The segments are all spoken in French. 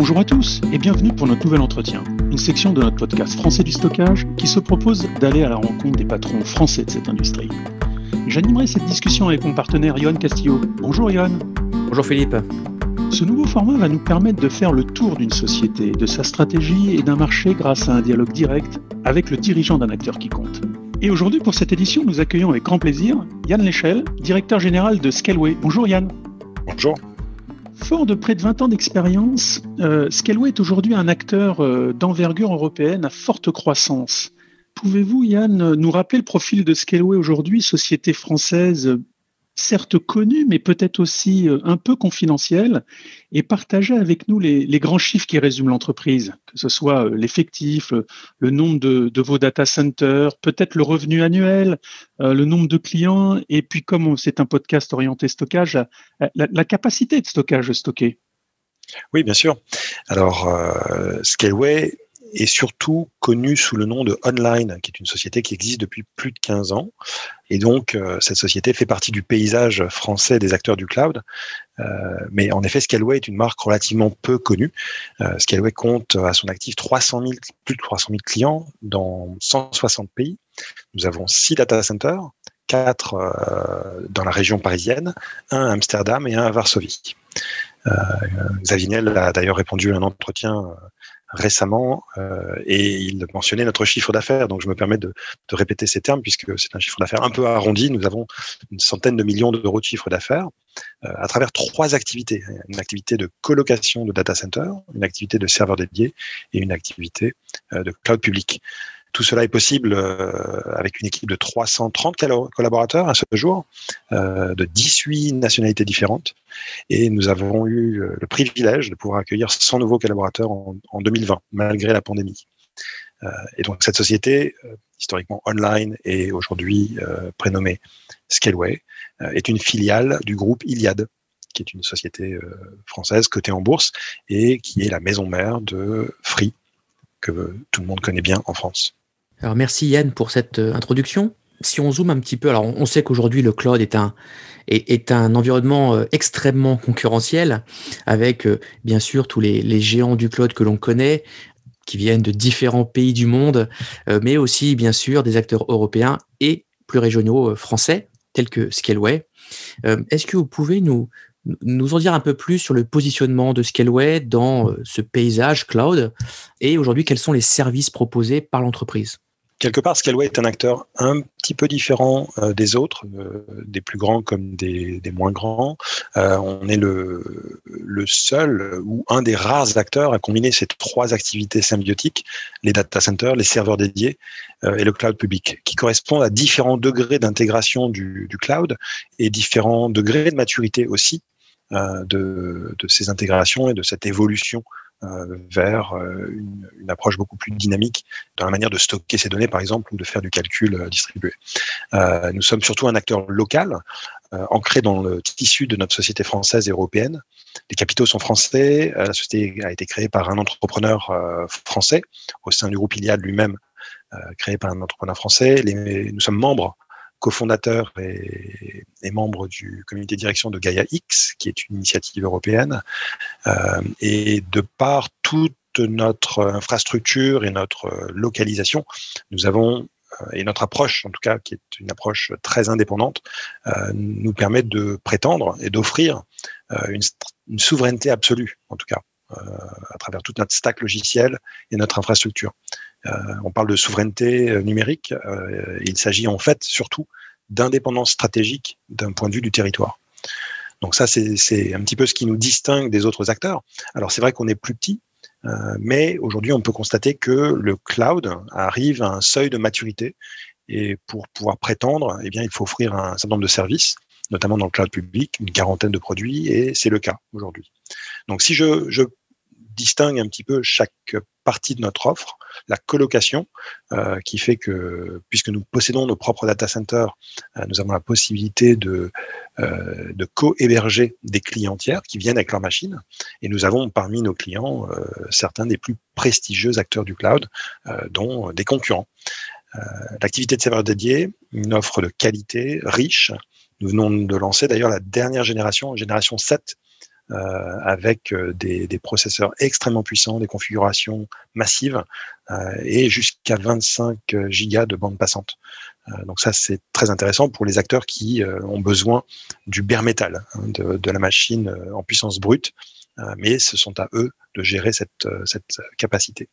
Bonjour à tous et bienvenue pour notre nouvel entretien, une section de notre podcast Français du stockage qui se propose d'aller à la rencontre des patrons français de cette industrie. J'animerai cette discussion avec mon partenaire Johan Castillo. Bonjour Johan. Bonjour Philippe. Ce nouveau format va nous permettre de faire le tour d'une société, de sa stratégie et d'un marché grâce à un dialogue direct avec le dirigeant d'un acteur qui compte. Et aujourd'hui, pour cette édition, nous accueillons avec grand plaisir Yann Léchel, directeur général de Scaleway. Bonjour Yann. Bonjour. Fort de près de 20 ans d'expérience, euh, Scaleway est aujourd'hui un acteur euh, d'envergure européenne à forte croissance. Pouvez-vous, Yann, nous rappeler le profil de Scaleway aujourd'hui, société française certes connue, mais peut-être aussi euh, un peu confidentielle, et partager avec nous les, grands chiffres qui résument l'entreprise, que ce soit euh, l'effectif, le, nombre de, vos data centers, peut-être le revenu annuel, euh, le nombre de clients, et puis comme c'est un podcast orienté stockage, la, capacité de stockage de stocker. Oui, bien sûr. Alors, Scaleway est surtout connu sous le nom de Online, qui est une société qui existe depuis plus de 15 ans. Et donc, euh, cette société fait partie du paysage français des acteurs du cloud. Euh, mais en effet, Scaleway est une marque relativement peu connue. Euh, Scaleway compte à son actif 300 000, plus de 300 000 clients dans 160 pays. Nous avons 6 data centers, 4 dans la région parisienne, un à Amsterdam et un à Varsovie. Xavier Niel a d'ailleurs répondu à un entretien récemment euh, et il mentionnait notre chiffre d'affaires. Donc je me permets de, répéter ces termes puisque c'est un chiffre d'affaires un peu arrondi. Nous avons une centaine de millions d'euros de chiffre d'affaires euh, à travers trois activités. Une activité de colocation de data center, une activité de serveur dédié et une activité euh, de cloud public. Tout cela est possible euh, avec une équipe de 330 collaborateurs à ce jour, euh, de 18 nationalités différentes. Et nous avons eu euh, le privilège de pouvoir accueillir 100 nouveaux collaborateurs en, 2020, malgré la pandémie. et donc cette société, historiquement online et aujourd'hui prénommée Scaleway, est une filiale du groupe Iliad, qui est une société française cotée en bourse et qui est la maison mère de Free, que tout le monde connaît bien en France. Alors merci Yann pour cette euh, introduction. Si on zoome un petit peu, alors on sait qu'aujourd'hui le cloud est un, est, environnement euh, extrêmement concurrentiel avec euh, bien sûr tous les, géants du cloud que l'on connaît qui viennent de différents pays du monde, mais aussi bien sûr des acteurs européens et plus régionaux français tels que Scaleway. Est-ce que vous pouvez nous, nous en dire un peu plus sur le positionnement de Scaleway dans ce paysage cloud? Et aujourd'hui quels sont les services proposés par l'entreprise? Quelque part, Scaleway est un acteur un petit peu différent euh, des autres, euh, des plus grands comme des, moins grands. Euh, on est le, seul ou un des rares acteurs à combiner ces trois activités symbiotiques, les data centers, les serveurs dédiés et le cloud public, qui correspondent à différents degrés d'intégration du, cloud et différents degrés de maturité aussi de, de, ces intégrations et de cette évolution vers euh, une, approche beaucoup plus dynamique dans la manière de stocker ces données, par exemple, ou de faire du calcul euh, distribué. nous sommes surtout un acteur local, ancré dans le tissu de notre société française et européenne. Les capitaux sont français, la société a été créée par un entrepreneur français au sein du groupe Iliad lui-même, créé par un entrepreneur français. Nous sommes membres cofondateur et, et, membre du comité de direction de Gaia X, qui est une initiative européenne. Euh, et de par toute notre infrastructure et notre localisation, nous avons euh, et notre approche, en tout cas, qui est une approche très indépendante, euh, nous permet de prétendre et d'offrir une, souveraineté absolue, en tout cas, à travers toute notre stack logiciel et notre infrastructure. Euh, on parle de souveraineté euh, numérique. Euh, il s'agit en fait surtout d'indépendance stratégique d'un point de vue du territoire. Donc ça, c'est un petit peu ce qui nous distingue des autres acteurs. Alors c'est vrai qu'on est plus petit, mais aujourd'hui, on peut constater que le cloud arrive à un seuil de maturité. Et pour pouvoir prétendre, eh bien, il faut offrir un certain nombre de services, notamment dans le cloud public, une quarantaine de produits, et c'est le cas aujourd'hui. Donc si je, je distingue un petit peu chaque partie de notre offre, la colocation, euh, qui fait que, puisque nous possédons nos propres data centers, euh, nous avons la possibilité de, euh, de co-héberger des clients tiers qui viennent avec leur machine. Et nous avons parmi nos clients certains des plus prestigieux acteurs du cloud, dont des concurrents. L'activité de serveur dédié, une offre de qualité riche. Nous venons de lancer d'ailleurs la dernière génération, génération 7 avec des, des, processeurs extrêmement puissants, des configurations massives et jusqu'à 25 gigas de bande passante. donc ça, c'est très intéressant pour les acteurs qui ont besoin du bare metal, hein, de, la machine en puissance brute mais ce sont à eux de gérer cette, capacité.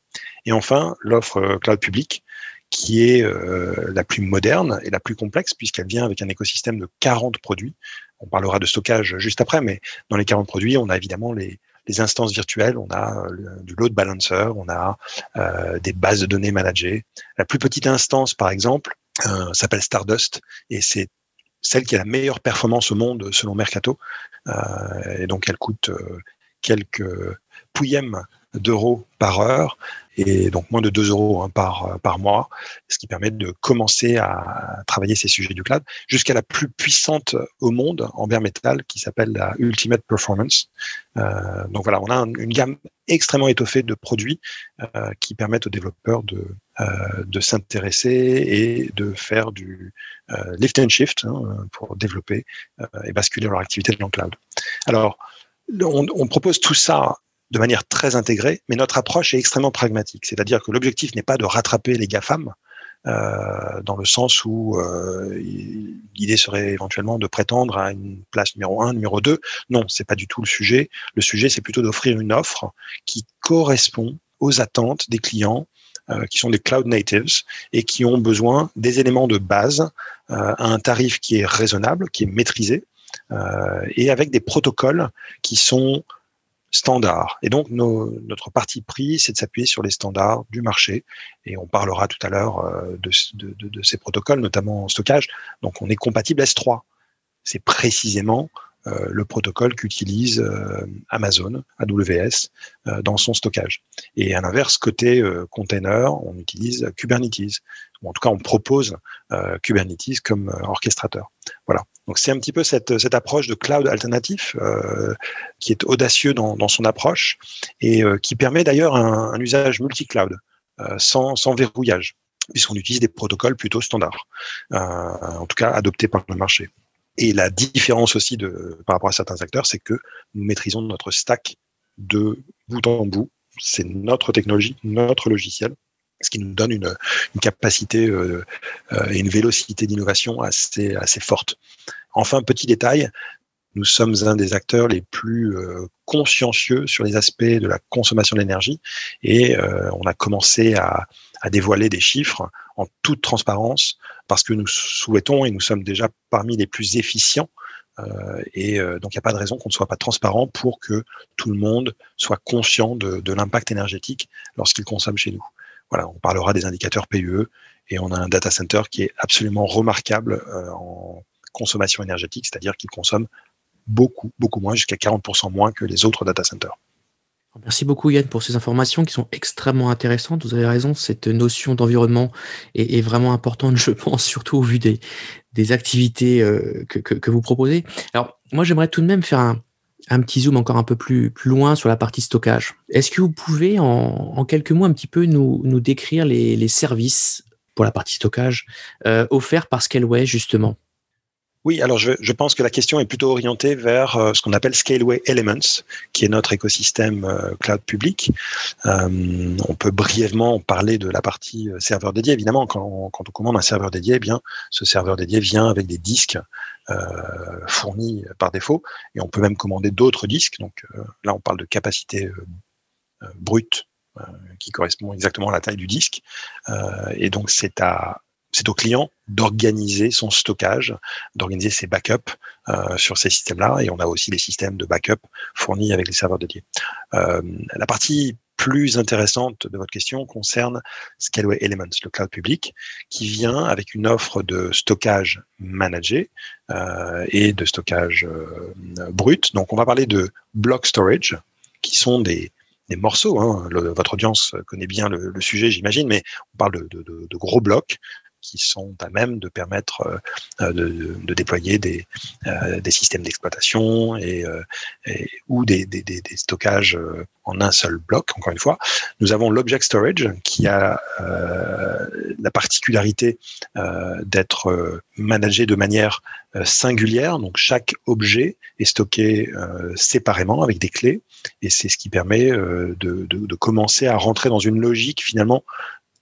Et enfin, l'offre cloud public, qui est euh, la plus moderne et la plus complexe puisqu'elle vient avec un écosystème de 40 produits. On parlera de stockage juste après, mais dans les 40 produits, on a évidemment les, instances virtuelles, on a euh, du load balancer, on a euh, des bases de données managées. La plus petite instance, par exemple, euh, s'appelle Stardust et c'est celle qui a la meilleure performance au monde selon Mercato. Et donc, elle coûte quelques pouillèmes d'euros par heure et donc moins de 2 euros hein, par, par mois, ce qui permet de commencer à travailler ces sujets du cloud jusqu'à la plus puissante au monde en bare metal qui s'appelle la Ultimate Performance. Euh, donc voilà, on a une gamme extrêmement étoffée de produits euh, qui permettent aux développeurs de, euh, de s'intéresser et de faire du euh, lift and shift hein, pour développer euh, et basculer leur activité dans le cloud. Alors, on propose tout ça de manière très intégrée, mais notre approche est extrêmement pragmatique. C'est-à-dire que l'objectif n'est pas de rattraper les GAFAM, euh, dans le sens où euh, l'idée serait éventuellement de prétendre à une place numéro 1, numéro 2. Non, c'est pas du tout le sujet. Le sujet, c'est plutôt d'offrir une offre qui correspond aux attentes des clients euh, qui sont des cloud natives et qui ont besoin des éléments de base euh, à un tarif qui est raisonnable, qui est maîtrisé, euh, et avec des protocoles qui sont standards. Et donc, notre parti pris, c'est de s'appuyer sur les standards du marché. Et on parlera tout à l'heure euh, de, de, ces protocoles, notamment en stockage. Donc, on est compatible S3. C'est précisément euh, le protocole qu'utilise euh, Amazon, AWS, dans son stockage. Et à l'inverse, côté container, on utilise Kubernetes. en tout cas, on propose Kubernetes comme orchestrateur. Voilà. Donc c'est un petit peu cette, approche de cloud alternatif euh, qui est audacieux dans, son approche et euh, qui permet d'ailleurs un, usage multi-cloud euh, sans, sans verrouillage, puisqu'on utilise des protocoles plutôt standards, en tout cas adoptés par le marché. Et la différence aussi par rapport à certains acteurs, c'est que nous maîtrisons notre stack de bout en bout. C'est notre technologie, notre logiciel, ce qui nous donne une, une capacité euh, euh, et une vélocité d'innovation assez, assez forte. Enfin, petit détail, nous sommes un des acteurs les plus euh, consciencieux sur les aspects de la consommation d'énergie et euh, on a commencé à, à, dévoiler des chiffres en toute transparence parce que nous souhaitons et nous sommes déjà parmi les plus efficients. Euh, et euh, donc, il n'y a pas de raison qu'on ne soit pas transparent pour que tout le monde soit conscient de, de l'impact énergétique lorsqu'il consomme chez nous. Voilà, on parlera des indicateurs PUE et on a un data center qui est absolument remarquable euh, en consommation énergétique, c'est-à-dire qu'il consomme beaucoup, beaucoup moins, jusqu'à 40% moins que les autres data centers. Merci beaucoup Yann pour ces informations qui sont extrêmement intéressantes. Vous avez raison, cette notion d'environnement est, vraiment importante, je pense, surtout au vu des, activités euh, que, vous proposez. Alors, moi, j'aimerais tout de même faire un, un, petit zoom encore un peu plus, loin sur la partie stockage. Est-ce que vous pouvez, en, quelques mots, un petit peu nous, décrire les, les services pour la partie stockage euh, offerts par Scaleway, justement? Oui, alors je, pense que la question est plutôt orientée vers euh, ce qu'on appelle Scaleway Elements, qui est notre écosystème euh, cloud public. Euh, on peut brièvement parler de la partie serveur dédié. Évidemment, quand on, commande un serveur dédié, eh bien, ce serveur dédié vient avec des disques fournis par défaut, et on peut même commander d'autres disques. Donc là, on parle de capacité brute qui correspond exactement à la taille du disque. et donc, c'est à c'est au client d'organiser son stockage, d'organiser ses backups euh, sur ces systèmes-là. Et on a aussi les systèmes de backup fournis avec les serveurs dédiés. Euh, la partie plus intéressante de votre question concerne Scaleway Elements, le cloud public, qui vient avec une offre de stockage managé euh, et de stockage brut. Donc, on va parler de block storage, qui sont des, morceaux. Hein. Votre audience connaît bien le, sujet, j'imagine, mais on parle de, gros blocs qui sont à même de permettre de, déployer des, des systèmes d'exploitation et, ou des, stockages en un seul bloc, encore une fois. Nous avons l'Object Storage qui a la particularité d'être managé de manière singulière, donc chaque objet est stocké séparément avec des clés et c'est ce qui permet de, commencer à rentrer dans une logique finalement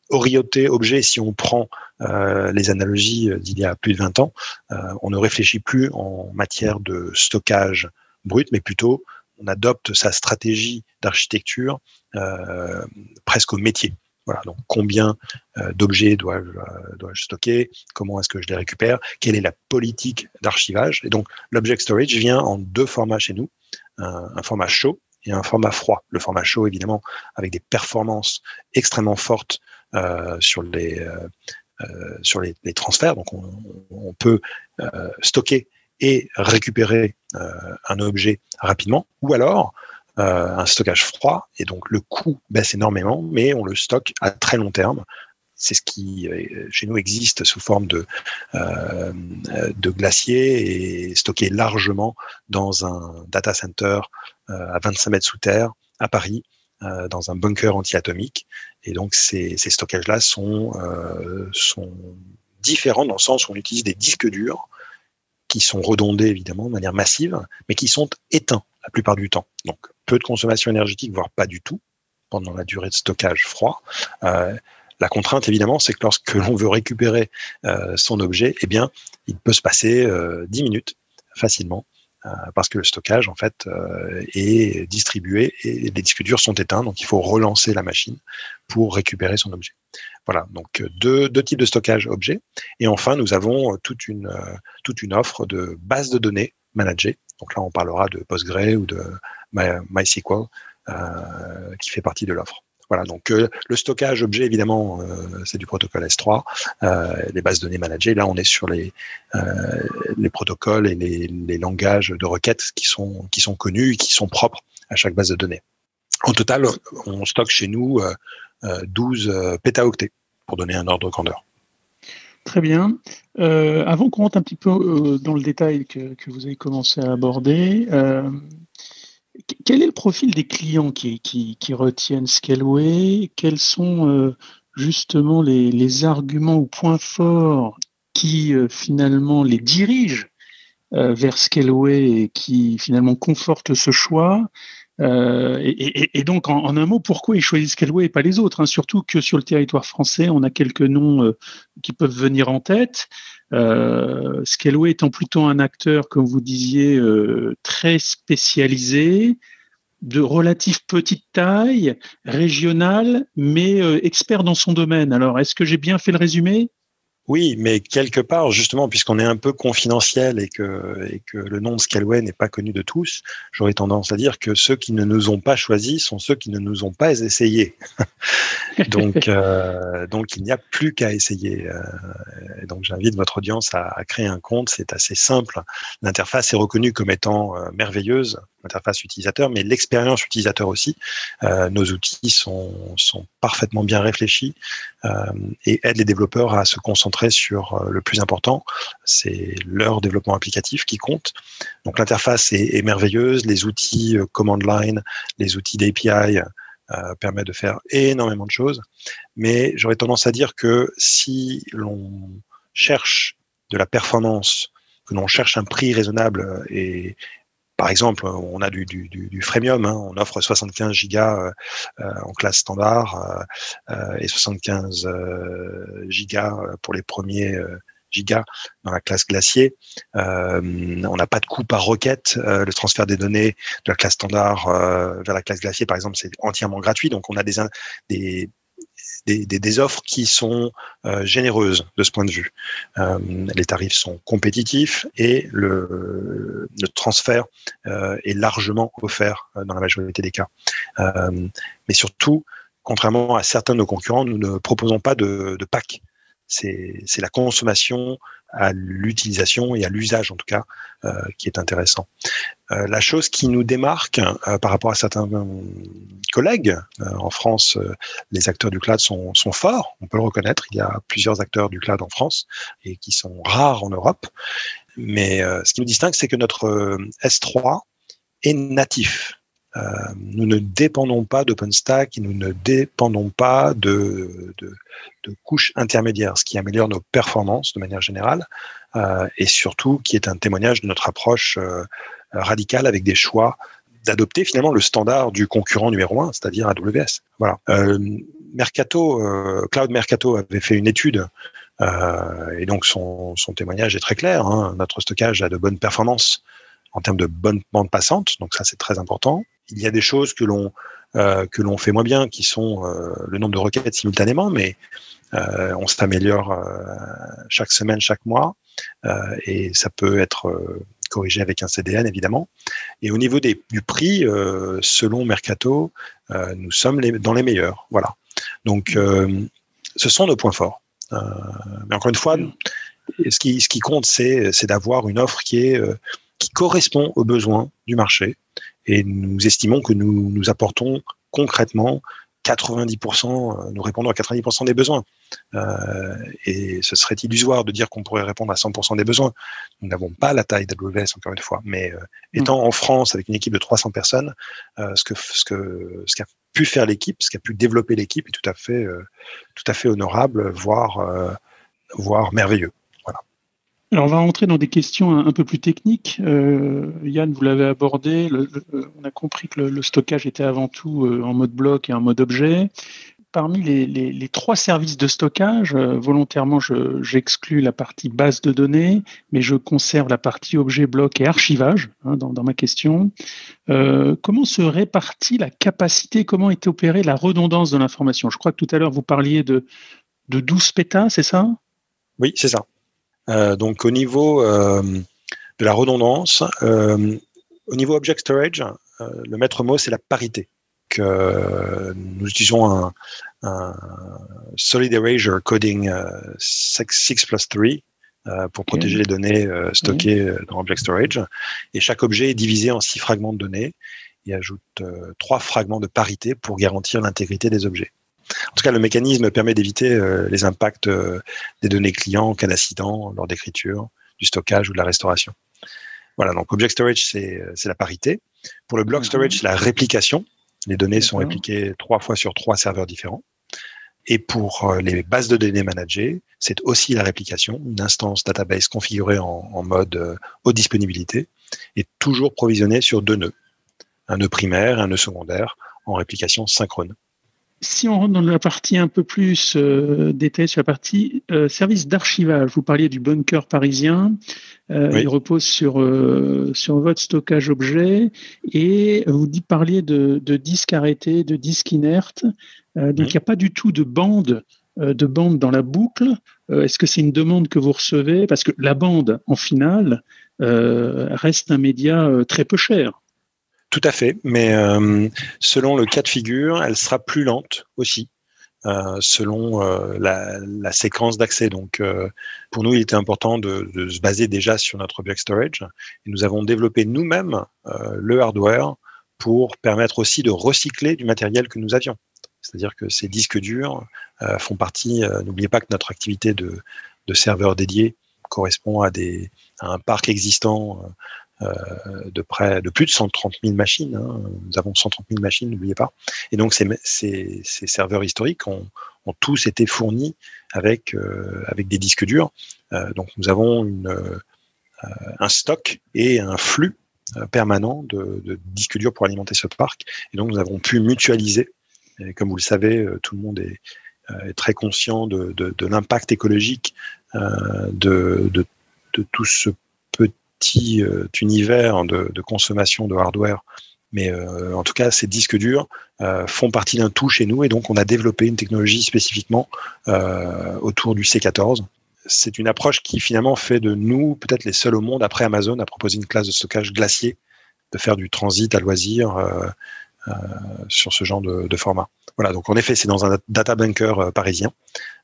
orienté objet, si on prend euh, les analogies d'il y a plus de 20 ans, euh, on ne réfléchit plus en matière de stockage brut, mais plutôt on adopte sa stratégie d'architecture euh, presque au métier. Voilà, donc combien d'objets dois-je dois stocker? Comment est-ce que je les récupère? Quelle est la politique d'archivage? Et donc, l'object storage vient en deux formats chez nous. un format chaud et un format froid. Le format chaud, évidemment, avec des performances extrêmement fortes euh, sur les euh, euh, les, transferts. Donc, on, peut stocker et récupérer un objet rapidement, ou alors un stockage froid, et donc le coût baisse énormément, mais on le stocke à très long terme. C'est ce qui chez nous existe sous forme de, de glacier et stocké largement dans un data center à 25 mètres sous terre à Paris, dans un bunker anti-atomique. Et donc ces, stockages-là sont, euh, sont différents dans le sens où on utilise des disques durs qui sont redondés évidemment de manière massive, mais qui sont éteints la plupart du temps. Donc peu de consommation énergétique, voire pas du tout, pendant la durée de stockage froid. Euh, la contrainte, évidemment, c'est que lorsque l'on veut récupérer euh, son objet, eh bien, il peut se passer euh, 10 minutes facilement euh, parce que le stockage en fait euh, est distribué et les disques durs sont éteints, donc il faut relancer la machine pour récupérer son objet. Voilà, donc deux, deux types de stockage objet. Et enfin, nous avons toute une, toute une offre de base de données managées. Donc là, on parlera de Postgre ou de MySQL euh, qui fait partie de l'offre. Voilà, donc euh, le stockage objet, évidemment, euh, c'est du protocole S3. Euh, les bases de données managées, là, on est sur les, les protocoles et les, les, langages de requêtes qui sont, qui sont connus et qui sont propres à chaque base de données. En total, on stocke chez nous 12 pétaoctets, pour donner un ordre de grandeur. Très bien. avant qu'on rentre un petit peu dans le détail que, que, vous avez commencé à aborder, quel est le profil des clients qui, retiennent Scaleway? Quels sont euh, justement les, arguments ou points forts qui euh, finalement les dirigent euh, vers Scaleway et qui finalement confortent ce choix? Et, donc, en, un mot, pourquoi ils choisissent Scaleway et pas les autres hein? Surtout que sur le territoire français, on a quelques noms qui peuvent venir en tête. Euh, étant plutôt un acteur, comme vous disiez, euh, très spécialisé, de relative petite taille, régional, mais euh, expert dans son domaine. Alors, est-ce que j'ai bien fait le résumé? Oui, mais quelque part, justement, puisqu'on est un peu confidentiel et que, et que le nom de Scaleway n'est pas connu de tous, j'aurais tendance à dire que ceux qui ne nous ont pas choisis sont ceux qui ne nous ont pas essayés. donc, euh, donc, il n'y a plus qu'à essayer. Euh, donc, j'invite votre audience à, à, créer un compte. C'est assez simple. L'interface est reconnue comme étant euh, merveilleuse interface utilisateur, mais l'expérience utilisateur aussi. Euh, nos outils sont, parfaitement bien réfléchis euh, et aident les développeurs à se concentrer sur euh, le plus important, c'est leur développement applicatif qui compte. Donc l'interface est, merveilleuse, les outils command line, les outils d'API euh, permettent de faire énormément de choses, mais j'aurais tendance à dire que si l'on cherche de la performance, que l'on cherche un prix raisonnable et, par exemple, on a du, du, du, freemium, hein, on offre 75 gigas euh, euh, en classe standard euh, et 75 gigas pour les premiers gigas dans la classe glacier. on n'a pas de coût par requête. le transfert des données de la classe standard vers la classe glacier, par exemple, c'est entièrement gratuit. Donc, on a des, des des, des, offres qui sont euh, généreuses de ce point de vue. Euh, les tarifs sont compétitifs et le, le transfert euh, est largement offert dans la majorité des cas. mais surtout, contrairement à certains de nos concurrents, nous ne proposons pas de, de pack. C'est la consommation à l'utilisation et à l'usage en tout cas qui est intéressant. la chose qui nous démarque par rapport à certains collègues en France, les acteurs du cloud sont, sont forts, on peut le reconnaître. Il y a plusieurs acteurs du cloud en France et qui sont rares en Europe. Mais ce qui nous distingue, c'est que notre S3 est natif. Euh, nous ne dépendons pas d'OpenStack nous ne dépendons pas de, couches intermédiaires, ce qui améliore nos performances de manière générale euh, et surtout qui est un témoignage de notre approche euh, radicale avec des choix d'adopter finalement le standard du concurrent numéro un, c'est-à-dire AWS. Voilà. Mercato, Cloud Mercato avait fait une étude et donc son, témoignage est très clair. Hein. Notre stockage a de bonnes performances en termes de bonne bande passante, donc ça c'est très important. Il y a des choses que l'on euh, que l'on fait moins bien, qui sont euh, le nombre de requêtes simultanément, mais euh, on s'améliore chaque semaine, chaque mois, et ça peut être corrigé avec un CDN évidemment. Et au niveau des, du prix, selon Mercato, nous sommes dans les meilleurs. Voilà. Donc, ce sont nos points forts. mais encore une fois, ce qui, ce qui compte, c'est d'avoir une offre qui est qui correspond aux besoins du marché. Et nous estimons que nous, nous apportons concrètement 90%, euh, nous répondons à 90% des besoins. Euh, et ce serait illusoire de dire qu'on pourrait répondre à 100% des besoins. Nous n'avons pas la taille d'AWS, encore une fois. Mais euh, mm. étant en France avec une équipe de 300 personnes, euh, ce que ce que ce qu'a pu faire l'équipe, ce qu'a pu développer l'équipe est tout à fait tout à fait honorable, voire voire merveilleux. Alors, on va rentrer dans des questions un, peu plus techniques. Euh, Yann, vous l'avez abordé. on a compris que le, stockage était avant tout euh, en mode bloc et en mode objet. Parmi les, trois services de stockage, euh, volontairement, j'exclus la partie base de données, mais je conserve la partie objet, bloc et archivage hein, dans, ma question. comment se répartit la capacité Comment est opérée la redondance de l'information? Je crois que tout à l'heure, vous parliez de, de 12 pétas, c'est ça? Oui, c'est ça. Euh, donc au niveau euh, de la redondance, euh, au niveau object storage, le maître mot c'est la parité. Que nous utilisons un, Solid Erasure Coding 6 plus 3 pour protéger les données stockées dans Object Storage. Et chaque objet est divisé en six fragments de données et ajoute trois fragments de parité pour garantir l'intégrité des objets. En tout cas, le mécanisme permet d'éviter euh, les impacts euh, des données clients en cas d'accident lors d'écriture, du stockage ou de la restauration. Voilà, donc Object Storage, c'est euh, la parité. Pour le Block mhm. Storage, c'est la réplication. Les données sont répliquées trois fois sur trois serveurs différents. Et pour les bases de données managées, c'est aussi la réplication, une instance database configurée en, en mode haute disponibilité et toujours provisionnée sur deux nœuds, un nœud primaire et un nœud secondaire en réplication synchrone si on rentre dans la partie un peu plus euh, détaillée sur la partie euh, service d'archivage, vous parliez du bunker parisien. Euh, il repose sur, sur votre stockage objet et vous parliez de, de disques arrêtés, de disques inertes. donc il n'y a pas du tout de bande de bande dans la boucle. Est-ce que c'est une demande que vous recevez? Parce que la bande, en finale, reste un média très peu cher. Tout à fait, mais euh, selon le cas de figure, elle sera plus lente aussi. Euh, selon euh, la, séquence d'accès. Donc, pour nous, il était important de, se baser déjà sur notre object storage. Nous avons développé nous-mêmes le hardware pour permettre aussi de recycler du matériel que nous avions. C'est-à-dire que ces disques durs font partie. N'oubliez pas que notre activité de, serveur dédié correspond à, un parc existant de près de plus de 130 000 machines. Hein. Nous avons 130 000 machines, n'oubliez pas. Et donc ces, serveurs historiques ont, tous été fournis avec euh, des disques durs. Euh, donc nous avons un stock et un flux permanent de, disques durs pour alimenter ce parc. Et donc nous avons pu mutualiser. Et comme vous le savez, tout le monde est, très conscient de, l'impact écologique de, tout ce petit euh, univers de, consommation de hardware. Mais euh, en tout cas, ces disques durs euh, font partie d'un tout chez nous et donc on a développé une technologie spécifiquement autour du C14. C'est une approche qui finalement fait de nous peut-être les seuls au monde après Amazon à proposer une classe de stockage glacier, de faire du transit à loisir sur ce genre de, format. Voilà, donc en effet, c'est dans un data bunker parisien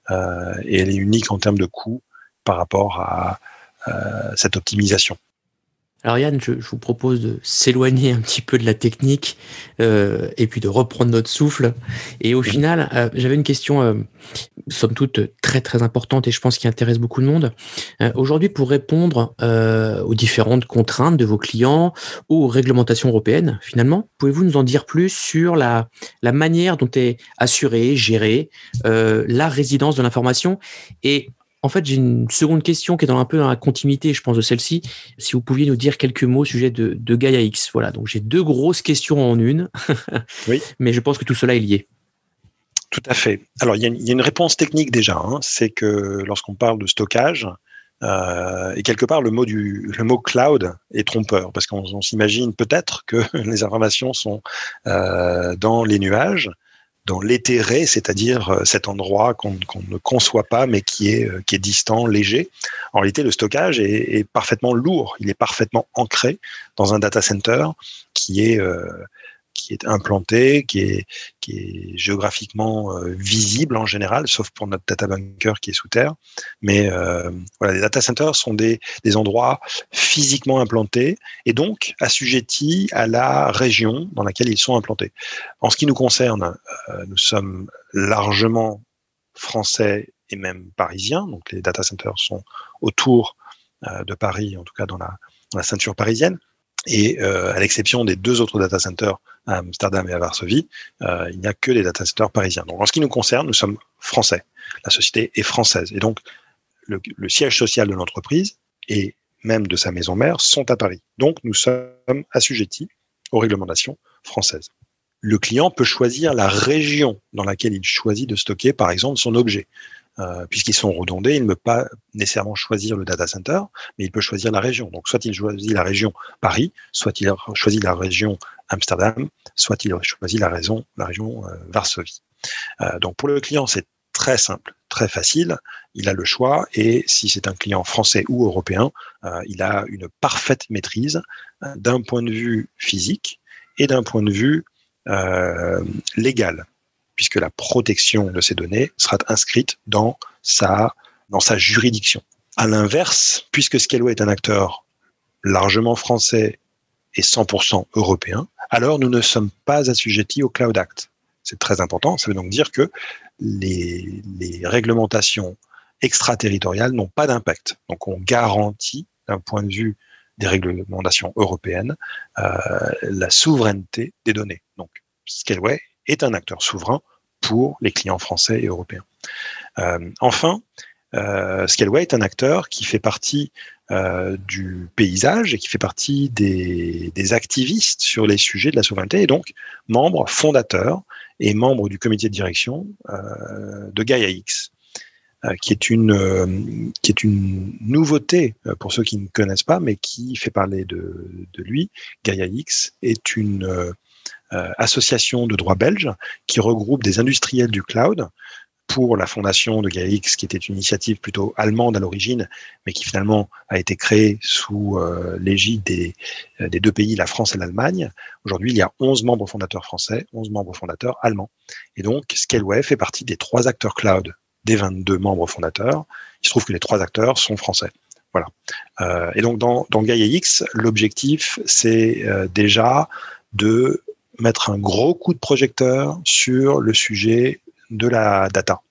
et elle est unique en termes de coût par rapport à, cette optimisation. Alors Yann, je, vous propose de s'éloigner un petit peu de la technique euh, et puis de reprendre notre souffle. Et au final, euh, j'avais une question, euh, somme toute, très très importante et je pense qui intéresse beaucoup de monde. Euh, aujourd'hui, pour répondre aux différentes contraintes de vos clients ou aux réglementations européennes, finalement, pouvez-vous nous en dire plus sur la, la manière dont est assurée, gérée la résidence de l'information et en fait, j'ai une seconde question qui est dans un peu dans la continuité, je pense, de celle-ci. Si vous pouviez nous dire quelques mots au sujet de, de Gaia X. Voilà, donc j'ai deux grosses questions en une. oui. Mais je pense que tout cela est lié. Tout à fait. Alors, il y, a une réponse technique déjà. Hein. c'est que lorsqu'on parle de stockage, euh, et quelque part, le mot, du, le mot cloud est trompeur, parce qu'on s'imagine peut-être que les informations sont euh, dans les nuages, dans l'éthéré, c'est-à-dire euh, cet endroit qu'on ne conçoit pas, mais qui est, euh, qui est distant, léger. En réalité, le stockage est, est, parfaitement lourd, il est parfaitement ancré dans un data center qui est, euh, qui est implanté, qui est, géographiquement euh, visible en général, sauf pour notre data bunker qui est sous terre. Mais euh, voilà, les data centers sont des, endroits physiquement implantés et donc assujettis à la région dans laquelle ils sont implantés. En ce qui nous concerne, euh, nous sommes largement français et même parisiens, donc les data centers sont autour de Paris, en tout cas dans la ceinture parisienne. Et euh, à l'exception des deux autres data centers à Amsterdam et à Varsovie, euh, il n'y a que des data centers parisiens. Donc en ce qui nous concerne, nous sommes français. La société est française. Et donc le, le siège social de l'entreprise et même de sa maison mère sont à Paris. Donc nous sommes assujettis aux réglementations françaises. Le client peut choisir la région dans laquelle il choisit de stocker, par exemple, son objet. Euh, puisqu'ils sont redondés, il ne peut pas nécessairement choisir le data center, mais il peut choisir la région. Donc, soit il choisit la région Paris, soit il choisit la région Amsterdam, soit il choisit la, région euh, Varsovie. Euh, donc, pour le client, c'est très simple, très facile. Il a le choix et si c'est un client français ou européen, il a une parfaite maîtrise d'un point de vue physique et d'un point de vue légal puisque la protection de ces données sera inscrite dans sa, dans sa juridiction. À l'inverse, puisque Scaleway est un acteur largement français et 100% européen, alors nous ne sommes pas assujettis au Cloud Act. C'est très important. Ça veut donc dire que les, réglementations extraterritoriales n'ont pas d'impact. Donc on garantit, d'un point de vue des réglementations européennes, euh, la souveraineté des données. Donc Scaleway est un acteur souverain pour les clients français et européens. Euh, enfin, euh, Scaleway est un acteur qui fait partie euh, du paysage et qui fait partie des, activistes sur les sujets de la souveraineté et donc membre fondateur et membre du comité de direction de Gaia X, euh, qui est une qui est une nouveauté pour ceux qui ne connaissent pas, mais qui fait parler de, de lui. Gaia X est une association de droit belge qui regroupe des industriels du cloud pour la fondation de GAIX, qui était une initiative plutôt allemande à l'origine, mais qui finalement a été créée sous euh, l'égide des, euh, des, deux pays, la France et l'Allemagne. Aujourd'hui, il y a 11 membres fondateurs français, 11 membres fondateurs allemands. Et donc, Scaleway fait partie des trois acteurs cloud des 22 membres fondateurs. Il se trouve que les trois acteurs sont français. Voilà. Euh, et donc, dans, dans l'objectif, c'est euh, déjà de mettre un gros coup de projecteur sur le sujet de la data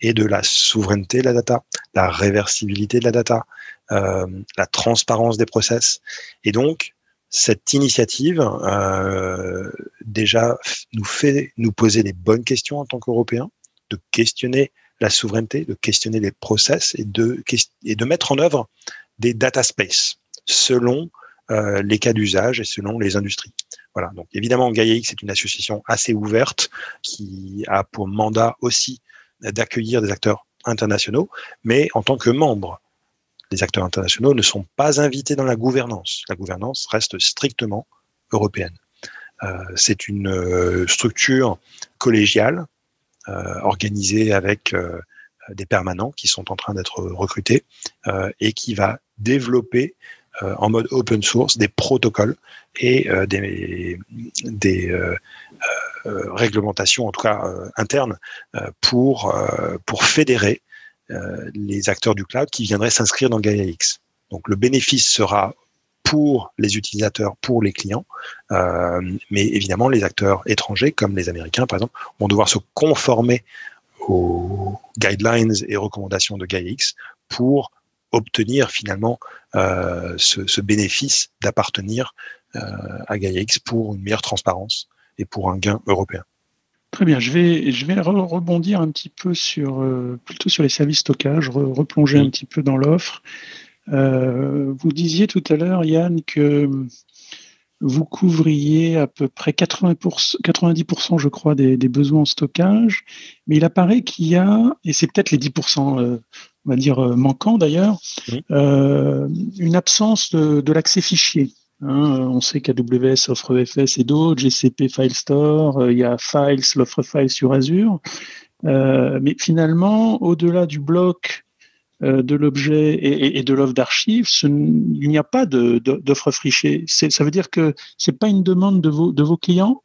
et de la souveraineté de la data, la réversibilité de la data, euh, la transparence des process. Et donc, cette initiative euh, déjà nous fait nous poser des bonnes questions en tant qu'Européens, de questionner la souveraineté, de questionner les process et de, et de mettre en œuvre des data space selon euh, les cas d'usage et selon les industries. Voilà. Donc évidemment, GaiaX est une association assez ouverte qui a pour mandat aussi d'accueillir des acteurs internationaux, mais en tant que membre, les acteurs internationaux ne sont pas invités dans la gouvernance. La gouvernance reste strictement européenne. Euh, c'est une euh, structure collégiale euh, organisée avec des permanents qui sont en train d'être recrutés et qui va développer euh, en mode open source des protocoles et euh, des, euh, réglementations, en tout cas internes, pour, pour fédérer les acteurs du cloud qui viendraient s'inscrire dans GaiaX. Donc le bénéfice sera pour les utilisateurs, pour les clients. Mais évidemment, les acteurs étrangers, comme les Américains par exemple, vont devoir se conformer aux guidelines et recommandations de GaiaX pour obtenir finalement euh, ce, bénéfice d'appartenir euh, à GaiaX pour une meilleure transparence et pour un gain européen. Très bien, je vais, je vais rebondir un petit peu sur, plutôt sur les services stockage, replonger un petit peu dans l'offre. Euh, vous disiez tout à l'heure, Yann, que vous couvriez à peu près 80%, 90%, je crois, des, besoins en stockage, mais il apparaît qu'il y a, et c'est peut-être les 10%, euh, on va dire, euh, manquants d'ailleurs, une absence de, l'accès fichier. Hein. on sait qu'AWS offre EFS et d'autres, GCP File Store, il y a Files, l'offre Files sur Azure. mais finalement, au-delà du bloc euh, de l'objet et, de l'offre d'archives, il n'y a pas d'offre fichier. Ça veut dire que ce n'est pas une demande de vos, de vos clients?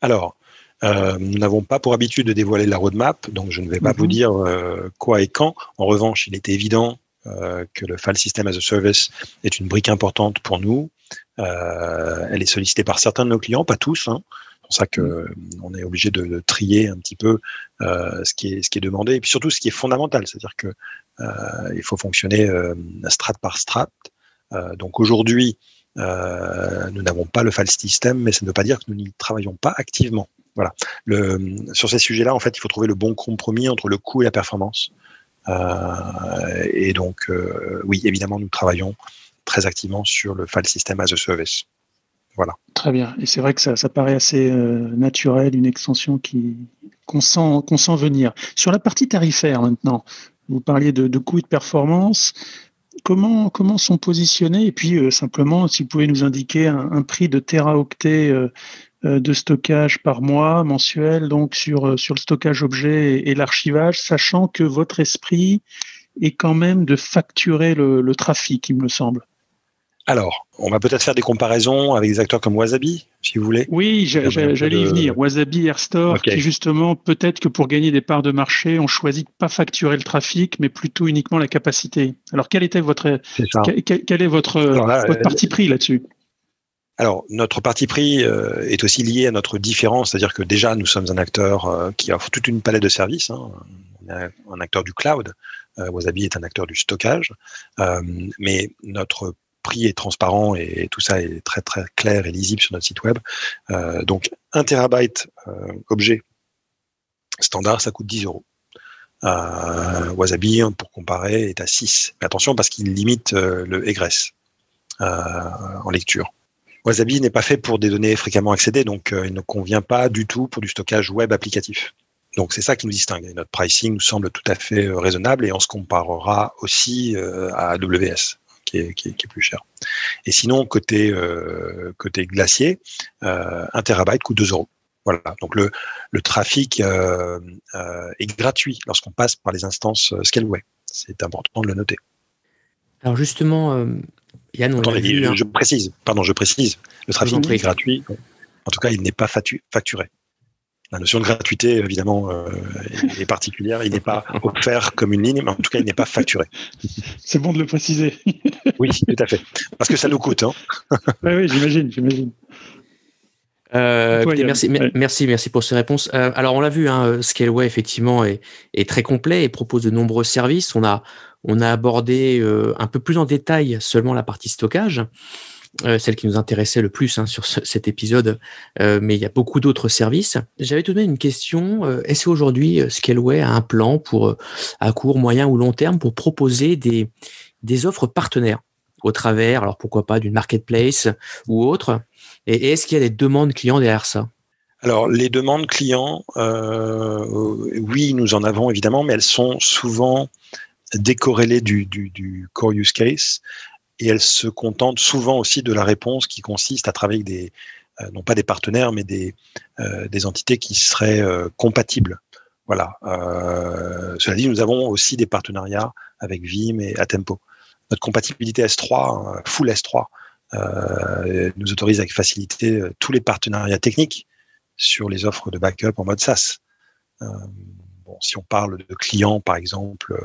Alors, euh, nous n'avons pas pour habitude de dévoiler la roadmap, donc je ne vais pas vous mhm. dire euh, quoi et quand. En revanche, il était évident que le File System as a Service est une brique importante pour nous. elle est sollicitée par certains de nos clients, pas tous. Hein. C'est pour ça qu'on est obligé de, trier un petit peu ce, qui est, ce qui est demandé, et puis surtout ce qui est fondamental, c'est-à-dire que euh, il faut fonctionner euh, strat par strat. Euh, donc aujourd'hui, nous n'avons pas le file system, mais ça ne veut pas dire que nous n'y travaillons pas activement. Voilà. Sur ces sujets-là, en fait, il faut trouver le bon compromis entre le coût et la performance. Euh, et donc, euh, oui, évidemment, nous travaillons très activement sur le file system as a service. Voilà. Très bien. Et c'est vrai que ça, paraît assez euh, naturel, une extension qui qu'on sent, venir. Sur la partie tarifaire maintenant, vous parliez de, coûts et de performance. Comment, comment sont positionnés? Et puis, euh, simplement, si vous pouvez nous indiquer un, prix de teraoctet euh, de stockage par mois, mensuel, donc sur, le stockage objet et, l'archivage, sachant que votre esprit est quand même de facturer le trafic, il me semble. Alors, on va peut-être faire des comparaisons avec des acteurs comme Wasabi, si vous voulez. Oui, j'allais y venir. Wasabi, Airstore, qui justement, peut-être que pour gagner des parts de marché, on choisit de pas facturer le trafic, mais plutôt uniquement la capacité. Alors, quel était votre, quel, est votre, votre parti pris là-dessus? Alors, notre parti pris euh, est aussi lié à notre différence, c'est-à-dire que déjà, nous sommes un acteur euh, qui offre toute une palette de services. Hein. On est un acteur du cloud. Euh, Wasabi est un acteur du stockage. mais notre prix est transparent et tout ça est très très clair et lisible sur notre site web. Euh, donc un terabyte euh, objet standard, ça coûte 10 euros. Euh, Wasabi, pour comparer, est à 6. Mais attention parce qu'il limite le egress en lecture. Wasabi n'est pas fait pour des données fréquemment accédées, donc il ne convient pas du tout pour du stockage web applicatif. Donc c'est ça qui nous distingue. notre pricing nous semble tout à fait raisonnable et on se comparera aussi à AWS qui est, plus cher. Et sinon, côté, euh, côté glacier, euh, un terabyte coûte 2 euros. Voilà. Donc le, le trafic euh, est gratuit lorsqu'on passe par les instances Scaleway. C'est important de le noter. Alors justement, Yann, on Attendez, hein. je, précise, pardon, je précise, le trafic est gratuit. En tout cas, il n'est pas facturé la notion de gratuité, évidemment, euh, est particulière. Il n'est pas offert comme une ligne, mais en tout cas, il n'est pas facturé. C'est bon de le préciser. oui, tout à fait. Parce que ça nous coûte. Hein. oui, j'imagine, j'imagine. Euh, merci, merci, merci pour ces réponses. Euh, alors, on l'a vu, hein, Scaleway effectivement est, est, très complet et propose de nombreux services. On a, on a abordé un peu plus en détail seulement la partie stockage. Euh, celle qui nous intéressait le plus hein, sur cet épisode, euh, mais il y a beaucoup d'autres services. J'avais tout de même une question. Euh, est-ce qu'aujourd'hui, Scaleway a un plan pour, à court, moyen ou long terme pour proposer des, des offres partenaires au travers, alors pourquoi pas d'une marketplace ou autre? Et est-ce qu'il y a des demandes clients derrière ça? Alors, les demandes clients, oui, nous en avons évidemment, mais elles sont souvent décorrélées du, du, du core use case et elle se contente souvent aussi de la réponse qui consiste à travailler avec des, euh, non pas des partenaires, mais des, euh, entités qui seraient euh, compatibles. Voilà. cela dit, nous avons aussi des partenariats avec Vim et Atempo. Notre compatibilité S3, full S3, nous autorise avec facilité tous les partenariats techniques sur les offres de backup en mode SaaS. si on parle de clients, par exemple,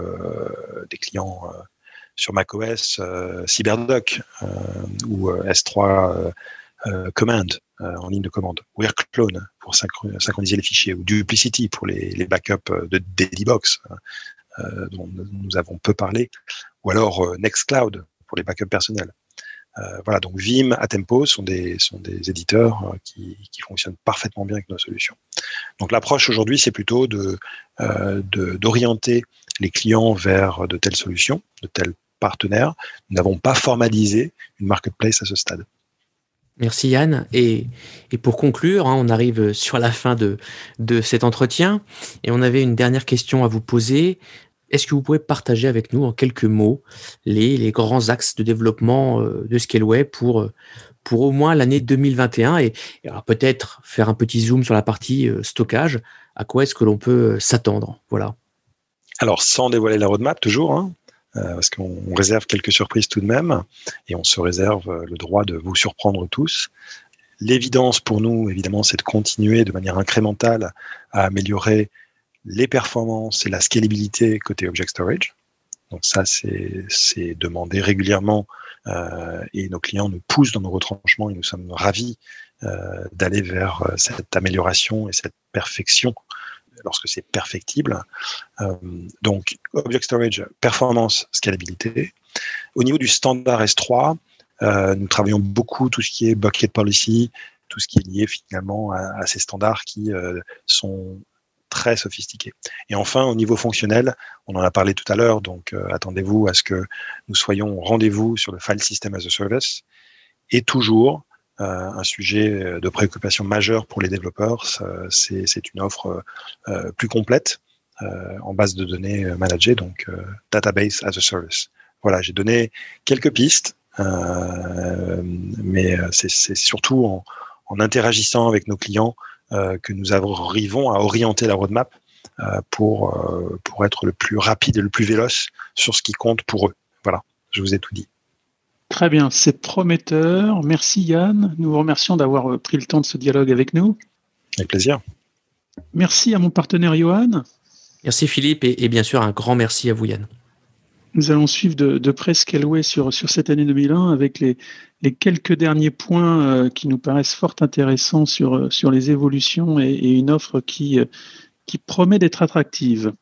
des clients sur macOS CyberDoc ou S3 Command en ligne de commande, ou AirClone pour synchroniser les fichiers, ou Duplicity pour les, backups de Dailybox dont nous avons peu parlé, ou alors Nextcloud pour les backups personnels. Euh, voilà, donc Vim, Atempo sont des, sont des éditeurs euh, qui, fonctionnent parfaitement bien avec nos solutions. Donc l'approche aujourd'hui, c'est plutôt de, euh, d'orienter les clients vers de telles solutions, de tels partenaires. Nous n'avons pas formalisé une marketplace à ce stade. Merci Yann. Et, et pour conclure, hein, on arrive sur la fin de, de cet entretien et on avait une dernière question à vous poser. Est-ce que vous pouvez partager avec nous en quelques mots les, les grands axes de développement euh, de Scaleway pour, euh, pour au moins l'année 2021 et, peut-être faire un petit zoom sur la partie euh, stockage. À quoi est-ce que l'on peut s'attendre? Voilà. Alors, sans dévoiler la roadmap, toujours, hein, parce qu'on réserve quelques surprises tout de même et on se réserve le droit de vous surprendre tous. L'évidence pour nous, évidemment, c'est de continuer de manière incrémentale à améliorer les performances et la scalabilité côté Object Storage. Donc ça, c'est demandé régulièrement euh, et nos clients nous poussent dans nos retranchements et nous sommes ravis euh, d'aller vers euh, cette amélioration et cette perfection lorsque c'est perfectible. Euh, donc Object Storage, performance, scalabilité. Au niveau du standard S3, euh, nous travaillons beaucoup tout ce qui est bucket policy, tout ce qui est lié finalement à, ces standards qui euh, sont très sophistiqué. Et enfin, au niveau fonctionnel, on en a parlé tout à l'heure, donc attendez-vous à ce que nous soyons au rendez-vous sur le file system as a service. Et toujours, un sujet de préoccupation majeure pour les développeurs, c'est une offre euh, plus complète en base de données managées, donc database as a service. Voilà, j'ai donné quelques pistes, mais c'est surtout en, en interagissant avec nos clients euh, que nous arrivons à orienter la roadmap euh, pour, euh, pour être le plus rapide et le plus véloce sur ce qui compte pour eux. Voilà, je vous ai tout dit. Très bien, c'est prometteur. Merci Yann. Nous vous remercions d'avoir pris le temps de ce dialogue avec nous. Avec plaisir. Merci à mon partenaire Johan. Merci Philippe et, bien sûr un grand merci à vous Yann. Nous allons suivre de, de près Scaleway sur, sur cette année 2001 avec les, les quelques derniers points euh, qui nous paraissent fort intéressants sur, euh, sur les évolutions et, une offre qui, euh, qui promet d'être attractive.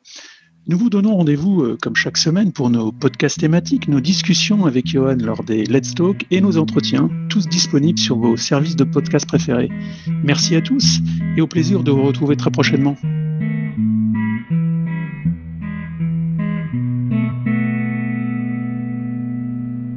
Nous vous donnons rendez-vous, comme chaque semaine, pour nos podcasts thématiques, nos discussions avec Johan lors des Let's Talk et nos entretiens, tous disponibles sur vos services de podcast préférés. Merci à tous et au plaisir de vous retrouver très prochainement.